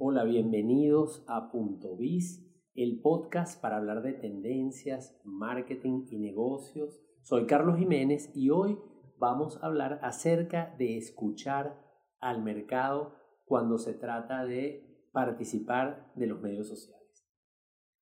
Hola, bienvenidos a Punto Biz, el podcast para hablar de tendencias, marketing y negocios. Soy Carlos Jiménez y hoy vamos a hablar acerca de escuchar al mercado cuando se trata de participar de los medios sociales.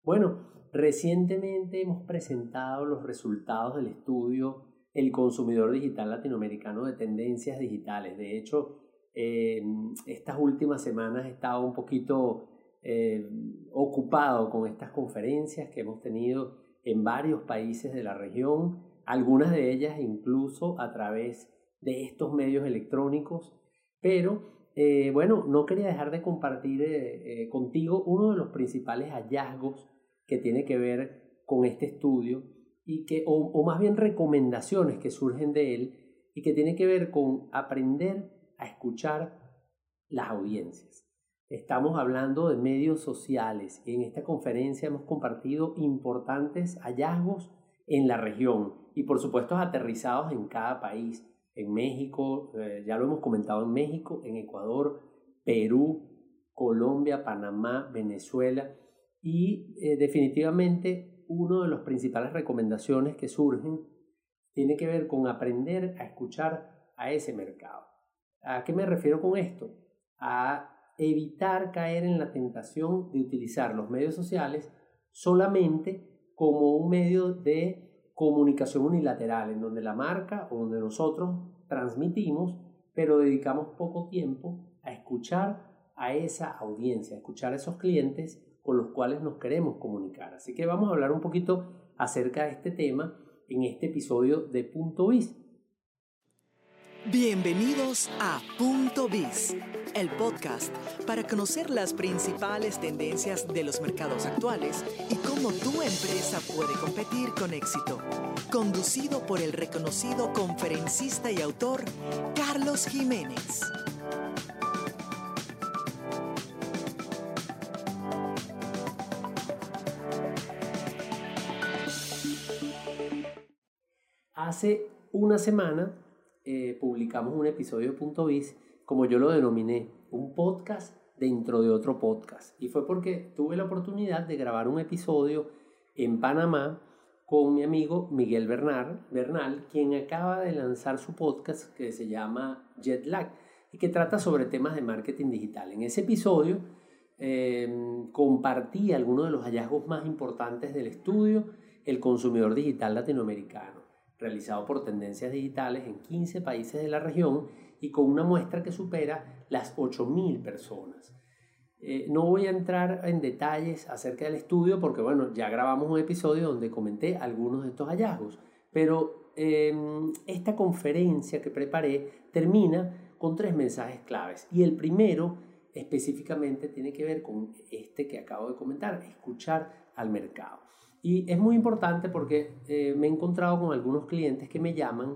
Bueno, recientemente hemos presentado los resultados del estudio El consumidor digital latinoamericano de tendencias digitales. De hecho, estas últimas semanas he estado un poquito eh, ocupado con estas conferencias que hemos tenido en varios países de la región, algunas de ellas incluso a través de estos medios electrónicos, pero eh, bueno, no quería dejar de compartir eh, contigo uno de los principales hallazgos que tiene que ver con este estudio y que, o más bien recomendaciones que surgen de él y que tiene que ver con aprender a escuchar las audiencias. Estamos hablando de medios sociales y en esta conferencia hemos compartido importantes hallazgos en la región y por supuesto aterrizados en cada país. En México, eh, ya lo hemos comentado en México, en Ecuador, Perú, Colombia, Panamá, Venezuela y eh, definitivamente una de las principales recomendaciones que surgen tiene que ver con aprender a escuchar a ese mercado. ¿A qué me refiero con esto? A evitar caer en la tentación de utilizar los medios sociales solamente como un medio de comunicación unilateral, en donde la marca o donde nosotros transmitimos, pero dedicamos poco tiempo a escuchar a esa audiencia, a escuchar a esos clientes con los cuales nos queremos comunicar. Así que vamos a hablar un poquito acerca de este tema en este episodio de Punto Biz. Bienvenidos a Punto Biz, el podcast para conocer las principales tendencias de los mercados actuales y cómo tu empresa puede competir con éxito. Conducido por el reconocido conferencista y autor Carlos Jiménez. Hace una semana eh, publicamos un episodio de Punto Biz, como yo lo denominé, un podcast dentro de otro podcast. Y fue porque tuve la oportunidad de grabar un episodio en Panamá con mi amigo Miguel Bernal, Bernal, quien acaba de lanzar su podcast que se llama Jetlag y que trata sobre temas de marketing digital. En ese episodio eh, compartí algunos de los hallazgos más importantes del estudio, el consumidor digital latinoamericano realizado por Tendencias Digitales en 15 países de la región y con una muestra que supera las 8.000 personas. Eh, no voy a entrar en detalles acerca del estudio porque, bueno, ya grabamos un episodio donde comenté algunos de estos hallazgos, pero em, esta conferencia que preparé termina con tres mensajes claves y el primero específicamente tiene que ver con este que acabo de comentar, escuchar al mercado. Y es muy importante porque eh, me he encontrado con algunos clientes que me llaman,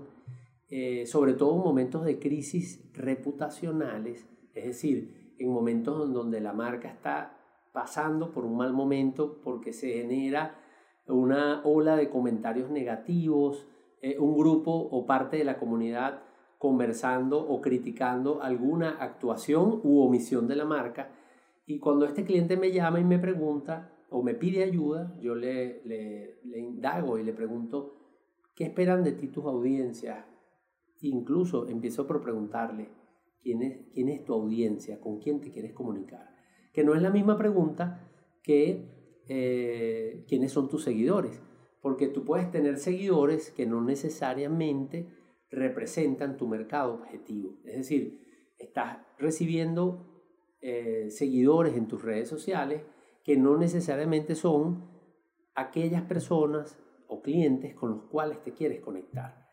eh, sobre todo en momentos de crisis reputacionales, es decir, en momentos en donde la marca está pasando por un mal momento porque se genera una ola de comentarios negativos, eh, un grupo o parte de la comunidad conversando o criticando alguna actuación u omisión de la marca. Y cuando este cliente me llama y me pregunta, o me pide ayuda, yo le, indago y le pregunto, ¿qué esperan de ti tus audiencias? Incluso empiezo por preguntarle, ¿quién es, quién es tu audiencia? ¿Con quién te quieres comunicar? Que no es la misma pregunta que eh, quiénes son tus seguidores, porque tú puedes tener seguidores que no necesariamente representan tu mercado objetivo. Es decir, estás recibiendo eh, seguidores en tus redes sociales que no necesariamente son aquellas personas o clientes con los cuales te quieres conectar.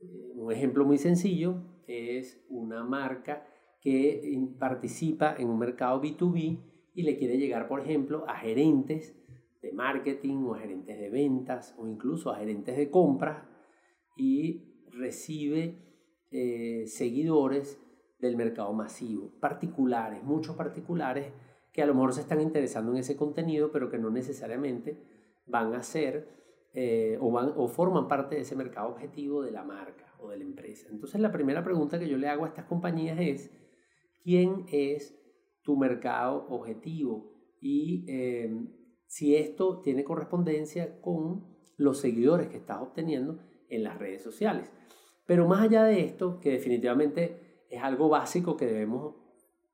Eh, un ejemplo muy sencillo es una marca que participa en un mercado B2B y le quiere llegar, por ejemplo, a gerentes de marketing o a gerentes de ventas o incluso a gerentes de compras y recibe eh, seguidores del mercado masivo, particulares, muchos particulares que a lo mejor se están interesando en ese contenido, pero que no necesariamente van a ser eh, o, forman parte de ese mercado objetivo de la marca o de la empresa. Entonces la primera pregunta que yo le hago a estas compañías es, ¿quién es tu mercado objetivo y eh, si esto tiene correspondencia con los seguidores que estás obteniendo en las redes sociales. Pero más allá de esto, que definitivamente es algo básico que debemos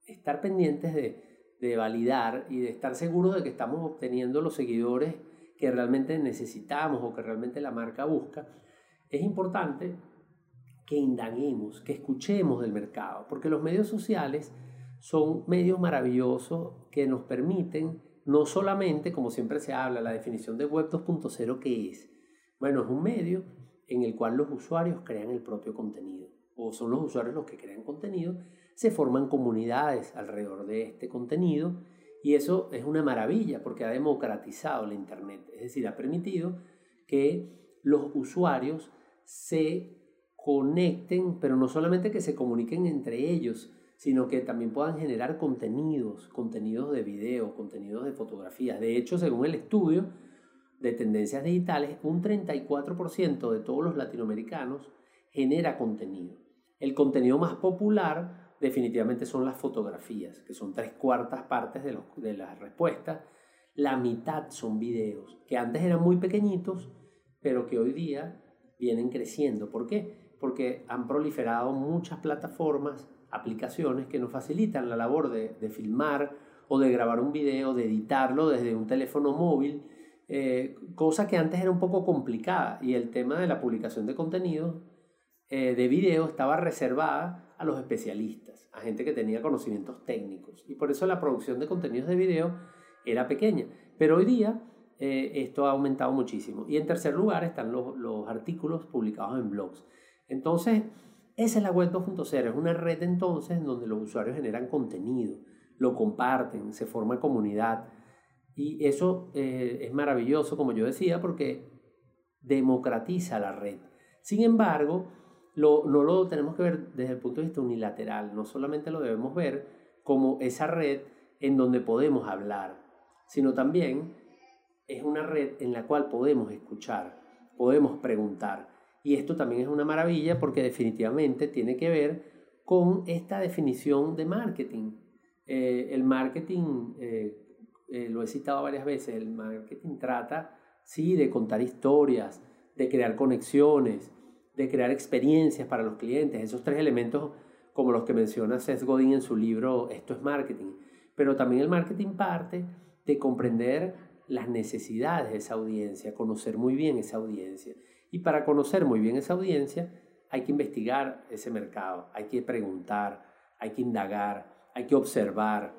estar pendientes de, de validar y de estar seguros de que estamos obteniendo los seguidores que realmente necesitamos o que realmente la marca busca, es importante que indaguemos, que escuchemos del mercado, porque los medios sociales son medios maravillosos que nos permiten no solamente, como siempre se habla, la definición de Web 2.0 que es. Bueno, es un medio en el cual los usuarios crean el propio contenido, o son los usuarios los que crean contenido, se forman comunidades alrededor de este contenido y eso es una maravilla porque ha democratizado la Internet, es decir, ha permitido que los usuarios se conecten, pero no solamente que se comuniquen entre ellos, sino que también puedan generar contenidos, contenidos de video, contenidos de fotografías. De hecho, según el estudio de tendencias digitales, un 34% de todos los latinoamericanos genera contenido. El contenido más popular definitivamente son las fotografías, que son tres cuartas partes de, los, de las respuestas. La mitad son videos, que antes eran muy pequeñitos, pero que hoy día vienen creciendo. ¿Por qué? Porque han proliferado muchas plataformas, aplicaciones que nos facilitan la labor de, de filmar o de grabar un video, de editarlo desde un teléfono móvil, eh, cosa que antes era un poco complicada y el tema de la publicación de contenido eh, de video estaba reservada a los especialistas, a gente que tenía conocimientos técnicos y por eso la producción de contenidos de video era pequeña. Pero hoy día eh, esto ha aumentado muchísimo. Y en tercer lugar están los, los artículos publicados en blogs. Entonces, esa es la web 2.0, es una red entonces donde los usuarios generan contenido, lo comparten, se forma comunidad. Y eso eh, es maravilloso, como yo decía, porque democratiza la red. Sin embargo, no lo tenemos que ver desde el punto de vista unilateral, no solamente lo debemos ver como esa red en donde podemos hablar, sino también es una red en la cual podemos escuchar, podemos preguntar. Y esto también es una maravilla porque definitivamente tiene que ver con esta definición de marketing. Eh, el marketing, eh, eh, lo he citado varias veces, el marketing trata, sí, de contar historias, de crear conexiones, de crear experiencias para los clientes. Esos tres elementos como los que menciona Seth Godin en su libro Esto es marketing. Pero también el marketing parte de comprender las necesidades de esa audiencia, conocer muy bien esa audiencia. Y para conocer muy bien esa audiencia hay que investigar ese mercado, hay que preguntar, hay que indagar, hay que observar,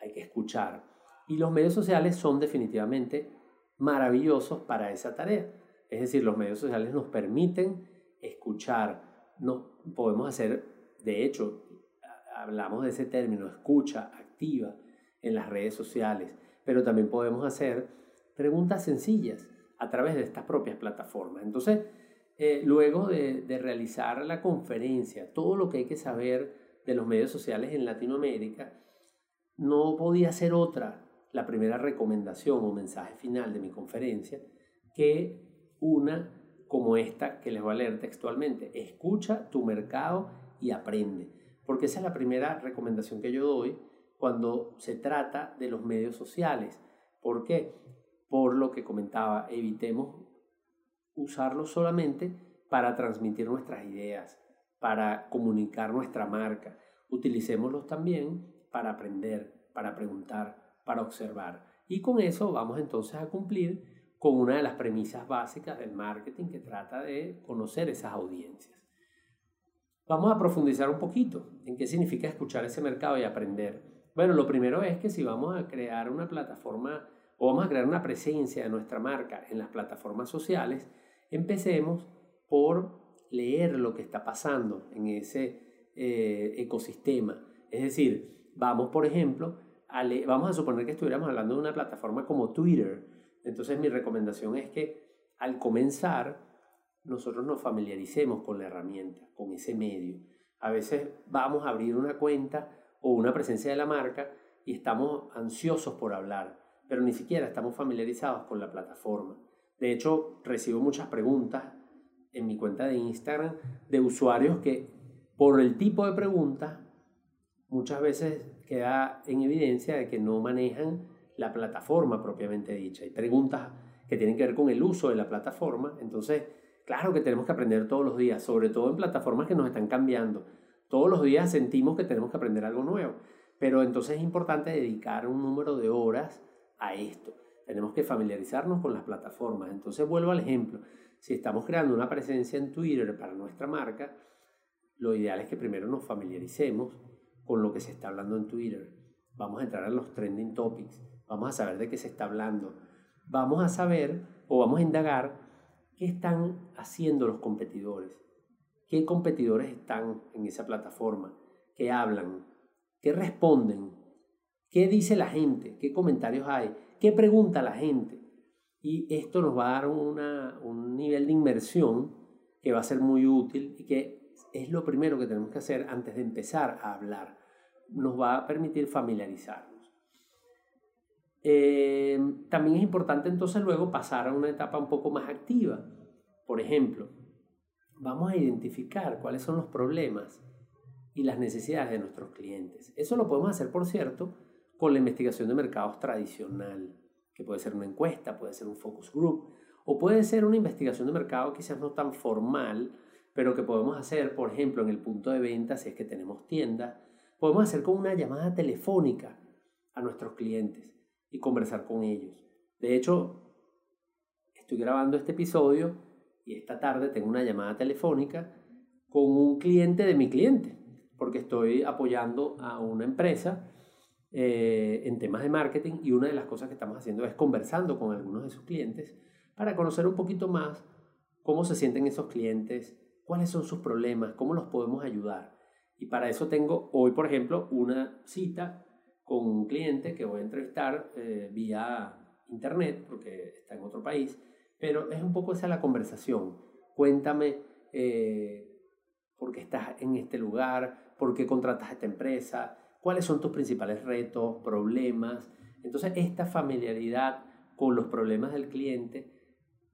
hay que escuchar. Y los medios sociales son definitivamente maravillosos para esa tarea. Es decir, los medios sociales nos permiten escuchar, no podemos hacer, de hecho, hablamos de ese término, escucha activa en las redes sociales pero también podemos hacer preguntas sencillas a través de estas propias plataformas. Entonces, eh, luego de, de, realizar la conferencia, todo lo que hay que saber de los medios sociales en Latinoamérica, no podía ser otra la primera recomendación o mensaje final de mi conferencia que una como esta que les voy a leer textualmente. Escucha tu mercado y aprende. Porque esa es la primera recomendación que yo doy cuando se trata de los medios sociales. ¿Por qué? Por lo que comentaba, evitemos usarlos solamente para transmitir nuestras ideas, para comunicar nuestra marca. Utilicémoslos también para aprender, para preguntar, para observar. Y con eso vamos entonces a cumplir con una de las premisas básicas del marketing que trata de conocer esas audiencias. Vamos a profundizar un poquito en qué significa escuchar ese mercado y aprender. Bueno, lo primero es que si vamos a crear una plataforma o vamos a crear una presencia de nuestra marca en las plataformas sociales, empecemos por leer lo que está pasando en ese eh, ecosistema. Es decir, vamos, por ejemplo, a vamos a suponer que estuviéramos hablando de una plataforma como Twitter. Entonces mi recomendación es que al comenzar nosotros nos familiaricemos con la herramienta, con ese medio. A veces vamos a abrir una cuenta o una presencia de la marca y estamos ansiosos por hablar, pero ni siquiera estamos familiarizados con la plataforma. De hecho, recibo muchas preguntas en mi cuenta de Instagram de usuarios que por el tipo de preguntas muchas veces queda en evidencia de que no manejan la plataforma propiamente dicha. Hay preguntas que tienen que ver con el uso de la plataforma. Entonces, claro que tenemos que aprender todos los días, sobre todo en plataformas que nos están cambiando. Todos los días sentimos que tenemos que aprender algo nuevo, pero entonces es importante dedicar un número de horas a esto. Tenemos que familiarizarnos con las plataformas. Entonces vuelvo al ejemplo. Si estamos creando una presencia en Twitter para nuestra marca, lo ideal es que primero nos familiaricemos con lo que se está hablando en Twitter. Vamos a entrar en los trending topics. Vamos a saber de qué se está hablando. Vamos a saber o vamos a indagar qué están haciendo los competidores. ¿Qué competidores están en esa plataforma? ¿Qué hablan? ¿Qué responden? ¿Qué dice la gente? ¿Qué comentarios hay? ¿Qué pregunta la gente? Y esto nos va a dar un nivel de inmersión que va a ser muy útil y que es lo primero que tenemos que hacer antes de empezar a hablar. Nos va a permitir familiarizarnos. Eh, también es importante entonces luego pasar a una etapa un poco más activa. Por ejemplo, vamos a identificar cuáles son los problemas y las necesidades de nuestros clientes. Eso lo podemos hacer, por cierto, con la investigación de mercados tradicional, que puede ser una encuesta, puede ser un focus group, o puede ser una investigación de mercado quizás no tan formal, pero que podemos hacer, por ejemplo, en el punto de venta, si es que tenemos tiendas, podemos hacer con una llamada telefónica a nuestros clientes y conversar con ellos. De hecho, estoy grabando este episodio y esta tarde tengo una llamada telefónica con un cliente de mi cliente, porque estoy apoyando a una empresa eh, en temas de marketing y una de las cosas que estamos haciendo es conversando con algunos de sus clientes para conocer un poquito más cómo se sienten esos clientes, cuáles son sus problemas, cómo los podemos ayudar. Y para eso tengo hoy, por ejemplo, una cita con un cliente que voy a entrevistar eh, vía internet, porque está en otro país, pero es un poco esa la conversación. Cuéntame eh, por qué estás en este lugar, por qué contratas a esta empresa, cuáles son tus principales retos, problemas. Entonces, esta familiaridad con los problemas del cliente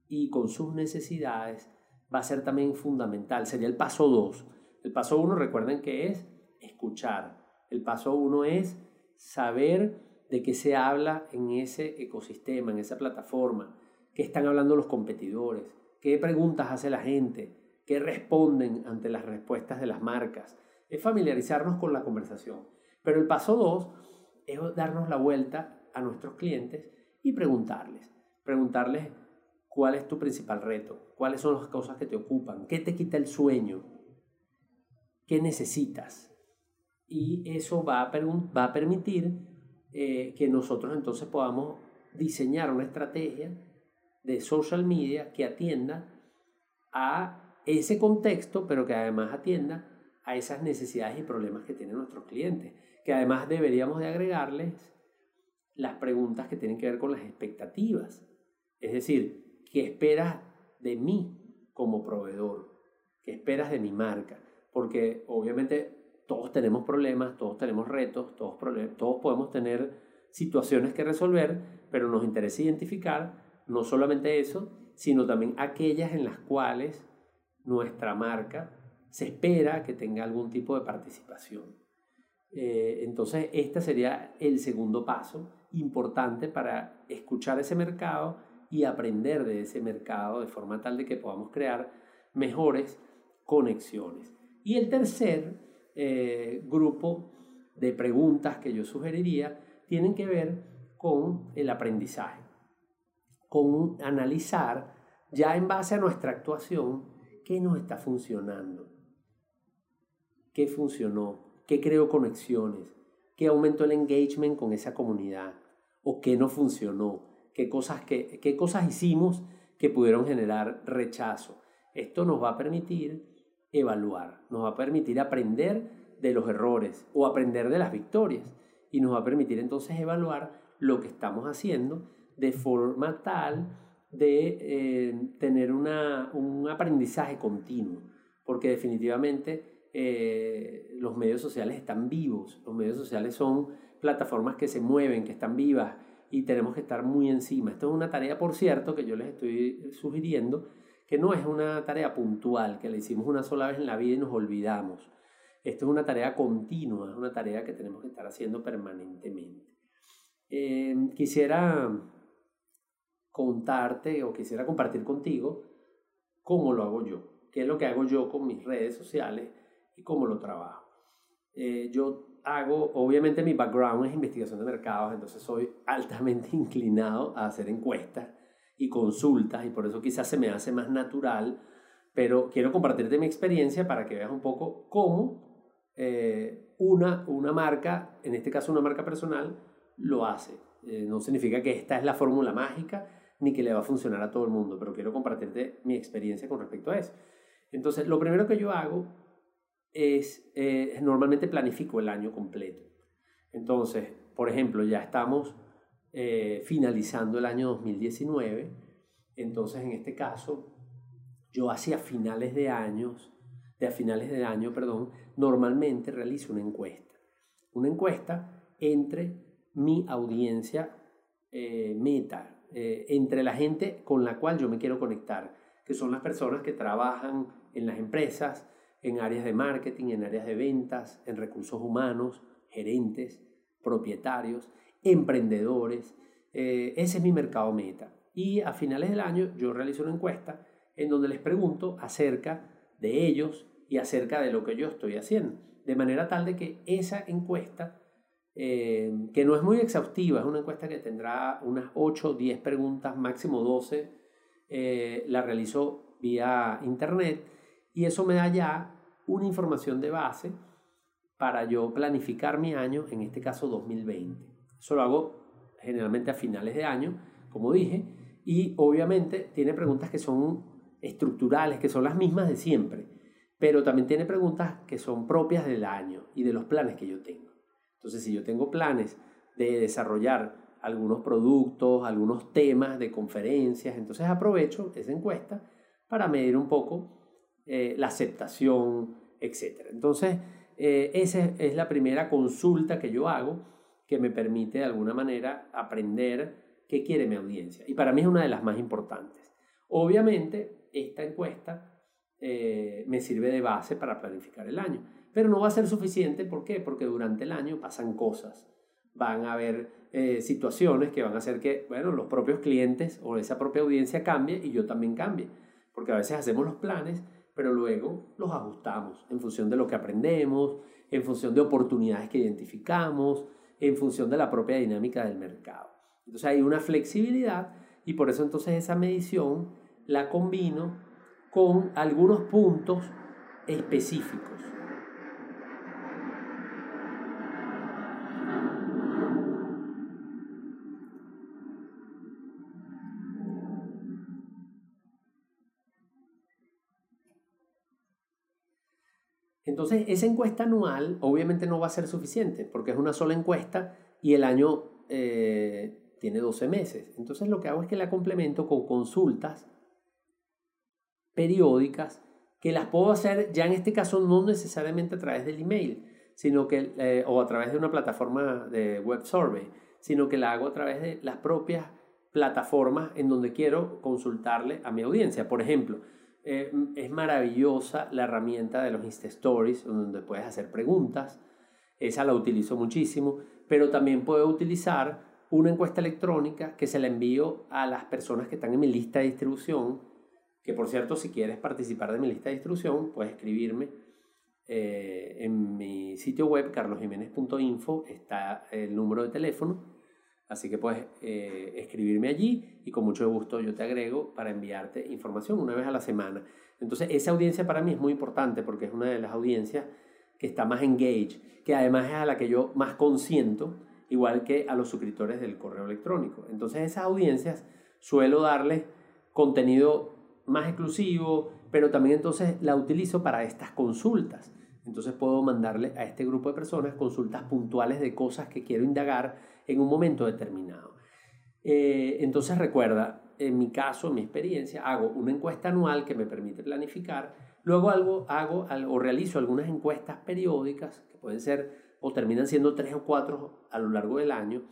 y con sus necesidades va a ser también fundamental. Sería el paso 2. El paso 1, recuerden que es escuchar. El paso 1 es saber de qué se habla en ese ecosistema, en esa plataforma, qué están hablando los competidores, qué preguntas hace la gente, qué responden ante las respuestas de las marcas. Es familiarizarnos con la conversación. Pero el paso dos es darnos la vuelta a nuestros clientes y preguntarles. Preguntarles cuál es tu principal reto, cuáles son las cosas que te ocupan, qué te quita el sueño, qué necesitas. Y eso va a, va a permitir eh, que nosotros entonces podamos diseñar una estrategia de social media que atienda a ese contexto, pero que además atienda a esas necesidades y problemas que tienen nuestros clientes que además deberíamos de agregarles las preguntas que tienen que ver con las expectativas. Es decir, ¿qué esperas de mí como proveedor? ¿Qué esperas de mi marca? Porque obviamente todos tenemos problemas, todos tenemos retos, todos, todos podemos tener situaciones que resolver, pero nos interesa identificar no solamente eso, sino también aquellas en las cuales nuestra marca se espera que tenga algún tipo de participación. Eh, entonces, este sería el segundo paso importante para escuchar ese mercado y aprender de ese mercado de forma tal de que podamos crear mejores conexiones. Y el tercer eh, grupo de preguntas que yo sugeriría tienen que ver con el aprendizaje, con analizar ya en base a nuestra actuación qué nos está funcionando, qué funcionó, qué creó conexiones, qué aumentó el engagement con esa comunidad o qué no funcionó, qué cosas, qué, qué cosas hicimos que pudieron generar rechazo. Esto nos va a permitir evaluar, nos va a permitir aprender de los errores o aprender de las victorias. Y nos va a permitir entonces evaluar lo que estamos haciendo de forma tal de eh, tener una, un aprendizaje continuo, porque definitivamente eh, los medios sociales están vivos, los medios sociales son plataformas que se mueven, que están vivas y tenemos que estar muy encima. Esto es una tarea, por cierto, que yo les estoy sugiriendo, que no es una tarea puntual, que la hicimos una sola vez en la vida y nos olvidamos. Esto es una tarea continua, una tarea que tenemos que estar haciendo permanentemente. Em, quisiera contarte o quisiera compartir contigo cómo lo hago yo, qué es lo que hago yo con mis redes sociales y cómo lo trabajo. Eh, yo hago, obviamente mi background es investigación de mercados, entonces soy altamente inclinado a hacer encuestas y consultas y por eso quizás se me hace más natural, pero quiero compartirte mi experiencia para que veas un poco cómo eh, una, una marca, en este caso una marca personal, lo hace. Eh, no significa que esta es la fórmula mágica ni que le va a funcionar a todo el mundo, pero quiero compartirte mi experiencia con respecto a eso. Entonces, lo primero que yo hago es, eh, normalmente planifico el año completo. Entonces, por ejemplo, ya estamos eh, finalizando el año 2019, entonces en este caso, yo hacia finales de años, de a finales de año, perdón, normalmente realizo una encuesta. Una encuesta entre mi audiencia eh, meta, eh, entre la gente con la cual yo me quiero conectar, que son las personas que trabajan en las empresas, en áreas de marketing, en áreas de ventas, en recursos humanos, gerentes, propietarios, emprendedores. Eh, ese es mi mercado meta. Y a finales del año yo realizo una encuesta en donde les pregunto acerca de ellos y acerca de lo que yo estoy haciendo. De manera tal de que esa encuesta eh, que no es muy exhaustiva, es una encuesta que tendrá unas 8 o 10 preguntas, máximo 12. Eh, la realizo vía internet y eso me da ya una información de base para yo planificar mi año, en este caso 2020. Eso lo hago generalmente a finales de año, como dije, y obviamente tiene preguntas que son estructurales, que son las mismas de siempre, pero también tiene preguntas que son propias del año y de los planes que yo tengo. Entonces, si yo tengo planes de desarrollar algunos productos, algunos temas de conferencias, entonces aprovecho esa encuesta para medir un poco eh, la aceptación, etc. Entonces, eh, esa es la primera consulta que yo hago que me permite de alguna manera aprender qué quiere mi audiencia. Y para mí es una de las más importantes. Obviamente, esta encuesta eh, me sirve de base para planificar el año. Pero no va a ser suficiente, ¿por qué? Porque durante el año pasan cosas. Van a haber eh, situaciones que van a hacer que, bueno, los propios clientes o esa propia audiencia cambie y yo también cambie. Porque a veces hacemos los planes, pero luego los ajustamos en función de lo que aprendemos, en función de oportunidades que identificamos, en función de la propia dinámica del mercado. Entonces hay una flexibilidad y por eso entonces esa medición la combino con algunos puntos específicos. Entonces, esa encuesta anual obviamente no va a ser suficiente porque es una sola encuesta y el año eh, tiene 12 meses. Entonces, lo que hago es que la complemento con consultas periódicas que las puedo hacer ya en este caso no necesariamente a través del email, sino que, eh, o a través de una plataforma de web survey, sino que la hago a través de las propias plataformas en donde quiero consultarle a mi audiencia. Por ejemplo, eh, es maravillosa la herramienta de los Insta Stories, donde puedes hacer preguntas. Esa la utilizo muchísimo, pero también puedo utilizar una encuesta electrónica que se la envío a las personas que están en mi lista de distribución. Que por cierto, si quieres participar de mi lista de distribución, puedes escribirme eh, en mi sitio web, carlosjiménez.info, está el número de teléfono Así que puedes eh, escribirme allí y con mucho gusto yo te agrego para enviarte información una vez a la semana. Entonces esa audiencia para mí es muy importante porque es una de las audiencias que está más engaged, que además es a la que yo más consiento, igual que a los suscriptores del correo electrónico. Entonces esas audiencias suelo darles contenido más exclusivo, pero también entonces la utilizo para estas consultas. Entonces puedo mandarle a este grupo de personas consultas puntuales de cosas que quiero indagar en un momento determinado. Eh, entonces recuerda, en mi caso, en mi experiencia, hago una encuesta anual que me permite planificar, luego algo, hago o realizo algunas encuestas periódicas que pueden ser o terminan siendo tres o cuatro a lo largo del año.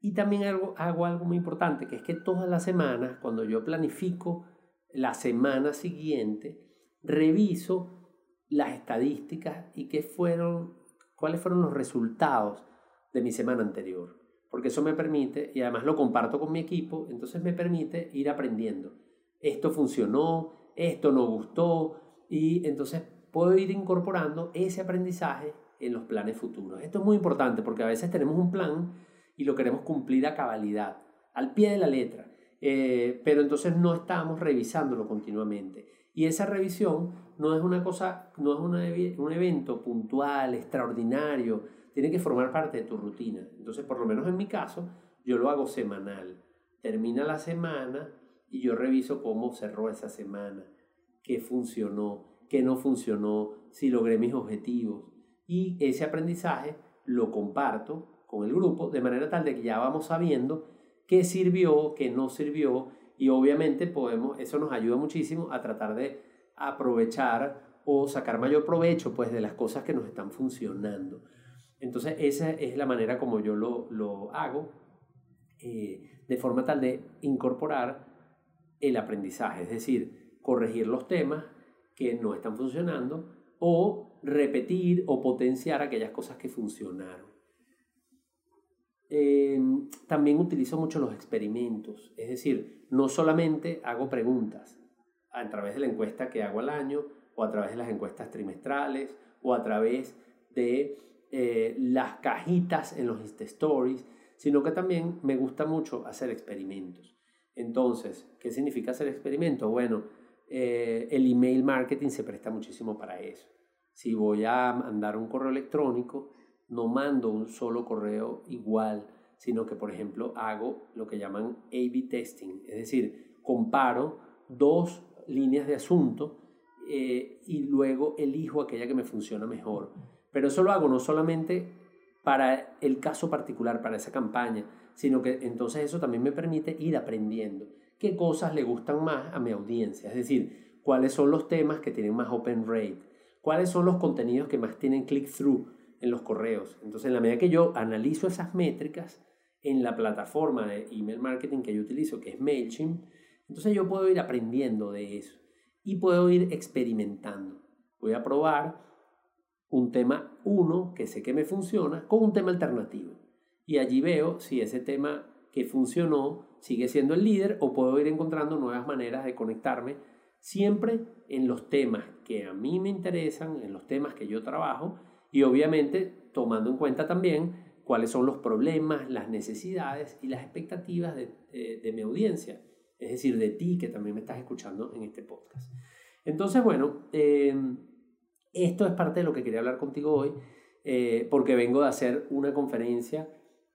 Y también hago, hago algo muy importante, que es que todas las semanas, cuando yo planifico la semana siguiente, reviso las estadísticas y qué fueron, cuáles fueron los resultados de mi semana anterior. Porque eso me permite, y además lo comparto con mi equipo, entonces me permite ir aprendiendo. Esto funcionó, esto no gustó, y entonces puedo ir incorporando ese aprendizaje en los planes futuros. Esto es muy importante porque a veces tenemos un plan y lo queremos cumplir a cabalidad, al pie de la letra, eh, pero entonces no estamos revisándolo continuamente. Y esa revisión no es una cosa, no es un evento puntual, extraordinario, tiene que formar parte de tu rutina. Entonces, por lo menos en mi caso, yo lo hago semanal. Termina la semana y yo reviso cómo cerró esa semana, qué funcionó, qué no funcionó, si logré mis objetivos. Y ese aprendizaje lo comparto con el grupo de manera tal de que ya vamos sabiendo qué sirvió, qué no sirvió y obviamente podemos, eso nos ayuda muchísimo a tratar de aprovechar o sacar mayor provecho pues de las cosas que nos están funcionando. Entonces esa es la manera como yo lo, lo hago, eh, de forma tal de incorporar el aprendizaje, es decir, corregir los temas que no están funcionando o repetir o potenciar aquellas cosas que funcionaron. Em, también utilizo mucho los experimentos, es decir, no solamente hago preguntas a través de la encuesta que hago al año o a través de las encuestas trimestrales o a través de eh, las cajitas en los Stories, sino que también me gusta mucho hacer experimentos. Entonces, ¿qué significa hacer experimentos? Bueno, eh, el email marketing se presta muchísimo para eso. Si voy a mandar un correo electrónico, no mando un solo correo igual, sino que, por ejemplo, hago lo que llaman A-B testing, es decir, comparo dos líneas de asunto eh, y luego elijo aquella que me funciona mejor. Pero eso lo hago no solamente para el caso particular, para esa campaña, sino que entonces eso también me permite ir aprendiendo qué cosas le gustan más a mi audiencia, es decir, cuáles son los temas que tienen más open rate, cuáles son los contenidos que más tienen click-through en los correos. Entonces, en la medida que yo analizo esas métricas en la plataforma de email marketing que yo utilizo, que es MailChimp, entonces yo puedo ir aprendiendo de eso y puedo ir experimentando. Voy a probar un tema 1 que sé que me funciona con un tema alternativo. Y allí veo si ese tema que funcionó sigue siendo el líder o puedo ir encontrando nuevas maneras de conectarme siempre en los temas que a mí me interesan, en los temas que yo trabajo y obviamente tomando en cuenta también cuáles son los problemas, las necesidades y las expectativas de, mi audiencia, es decir, de ti que también me estás escuchando en este podcast. Entonces, bueno, em, esto es parte de lo que quería hablar contigo hoy, eh, porque vengo de hacer una conferencia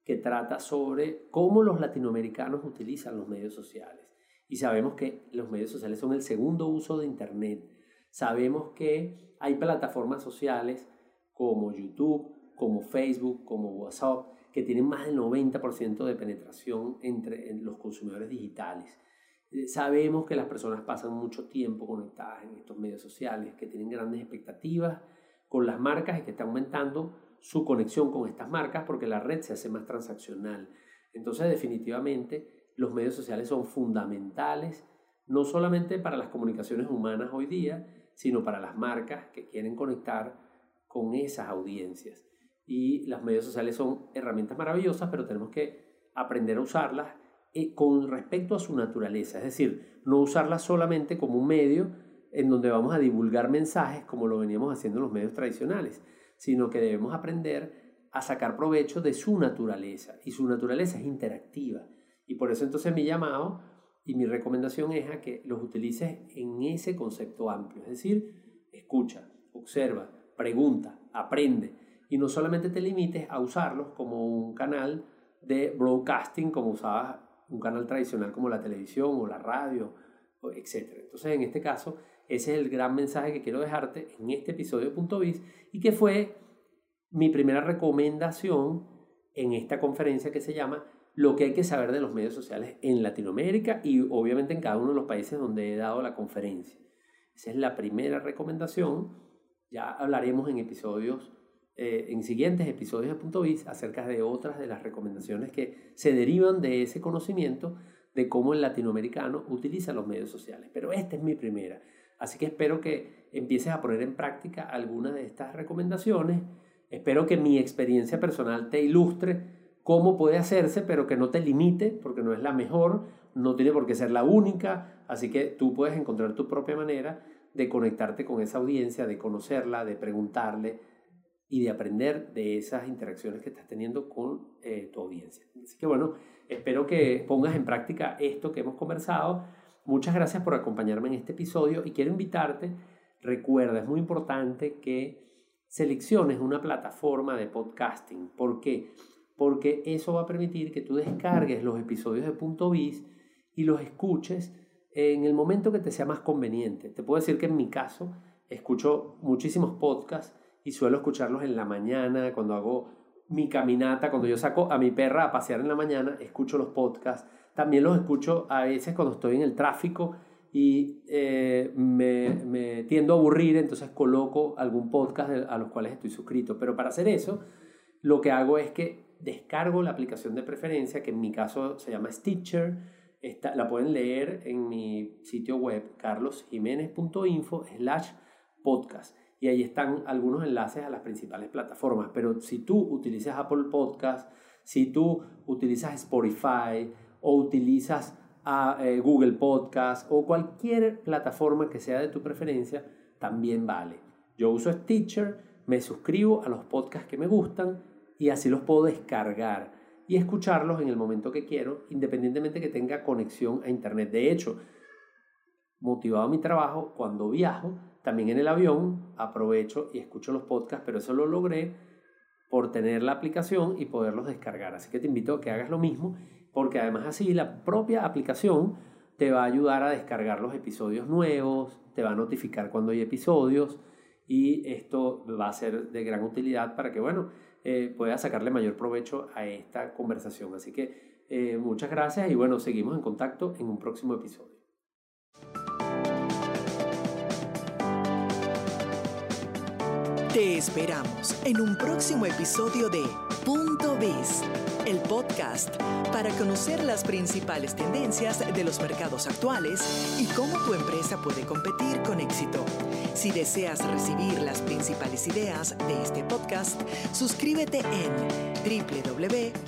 que trata sobre cómo los latinoamericanos utilizan los medios sociales. Y sabemos que los medios sociales son el segundo uso de Internet. Sabemos que hay plataformas sociales como YouTube, como Facebook, como WhatsApp, que tienen más del 90% de penetración entre los consumidores digitales. Eh, sabemos que las personas pasan mucho tiempo conectadas en estos medios sociales, que tienen grandes expectativas con las marcas y que están aumentando su conexión con estas marcas porque la red se hace más transaccional. Entonces, definitivamente, los medios sociales son fundamentales, no solamente para las comunicaciones humanas hoy día, sino para las marcas que quieren conectar con esas audiencias. Y las medios sociales son herramientas maravillosas, pero tenemos que aprender a usarlas con respecto a su naturaleza, es decir, no usarlas solamente como un medio en donde vamos a divulgar mensajes como lo veníamos haciendo en los medios tradicionales, sino que debemos aprender a sacar provecho de su naturaleza y su naturaleza es interactiva. Y por eso entonces mi llamado y mi recomendación es a que los utilices en ese concepto amplio, es decir, escucha, observa, pregunta, aprende. Y no solamente te limites a usarlos como un canal de broadcasting como usabas un canal tradicional como la televisión o la radio, etc. Entonces, en este caso, ese es el gran mensaje que quiero dejarte en este episodio de Punto Biz y que fue mi primera recomendación en esta conferencia que se llama Lo que hay que saber de los medios sociales en Latinoamérica y obviamente en cada uno de los países donde he dado la conferencia. Esa es la primera recomendación ya hablaremos en episodios, eh, en siguientes episodios de Punto Biz acerca de otras de las recomendaciones que se derivan de ese conocimiento de cómo el latinoamericano utiliza los medios sociales. Pero esta es mi primera. Así que espero que empieces a poner en práctica algunas de estas recomendaciones. Espero que mi experiencia personal te ilustre cómo puede hacerse, pero que no te limite, porque no es la mejor, no tiene por qué ser la única, así que tú puedes encontrar tu propia manera de conectarte con esa audiencia, de conocerla, de preguntarle y de aprender de esas interacciones que estás teniendo con eh, tu audiencia. Así que bueno, espero que pongas en práctica esto que hemos conversado. Muchas gracias por acompañarme en este episodio y quiero invitarte, recuerda, es muy importante que selecciones una plataforma de podcasting. ¿Por qué? porque eso va a permitir que tú descargues los episodios de Punto Biz y los escuches en el momento que te sea más conveniente. Te puedo decir que en mi caso escucho muchísimos podcasts y suelo escucharlos en la mañana, cuando hago mi caminata, cuando yo saco a mi perra a pasear en la mañana, escucho los podcasts. También los escucho a veces cuando estoy en el tráfico y eh, me, me, tiendo a aburrir, entonces coloco algún podcast a los cuales estoy suscrito. Pero para hacer eso, lo que hago es que descargo la aplicación de preferencia, que en mi caso se llama Stitcher. La pueden leer en mi sitio web carlosjiménez.info slash podcast. Y ahí están algunos enlaces a las principales plataformas. Pero si tú utilizas Apple Podcast, si tú utilizas Spotify o utilizas a, eh, Google Podcast o cualquier plataforma que sea de tu preferencia, también vale. Yo uso Stitcher, me suscribo a los podcasts que me gustan y así los puedo descargar y escucharlos en el momento que quiero, independientemente que tenga conexión a Internet. De hecho, motivado mi trabajo, cuando viajo, también en el avión, aprovecho y escucho los podcasts, pero eso lo logré por tener la aplicación y poderlos descargar. Así que te invito a que hagas lo mismo, porque además así la propia aplicación te va a ayudar a descargar los episodios nuevos, te va a notificar cuando hay episodios y esto va a ser de gran utilidad para que, bueno, eh, pueda sacarle mayor provecho a esta conversación. Así que eh, muchas gracias y bueno, seguimos en contacto en un próximo episodio. Te esperamos en un próximo episodio de Punto Biz, el podcast para conocer las principales tendencias de los mercados actuales y cómo tu empresa puede competir con éxito. Si deseas recibir las principales ideas de este podcast, suscríbete en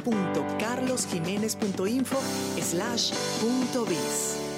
www.carlosjiménez.info/biz.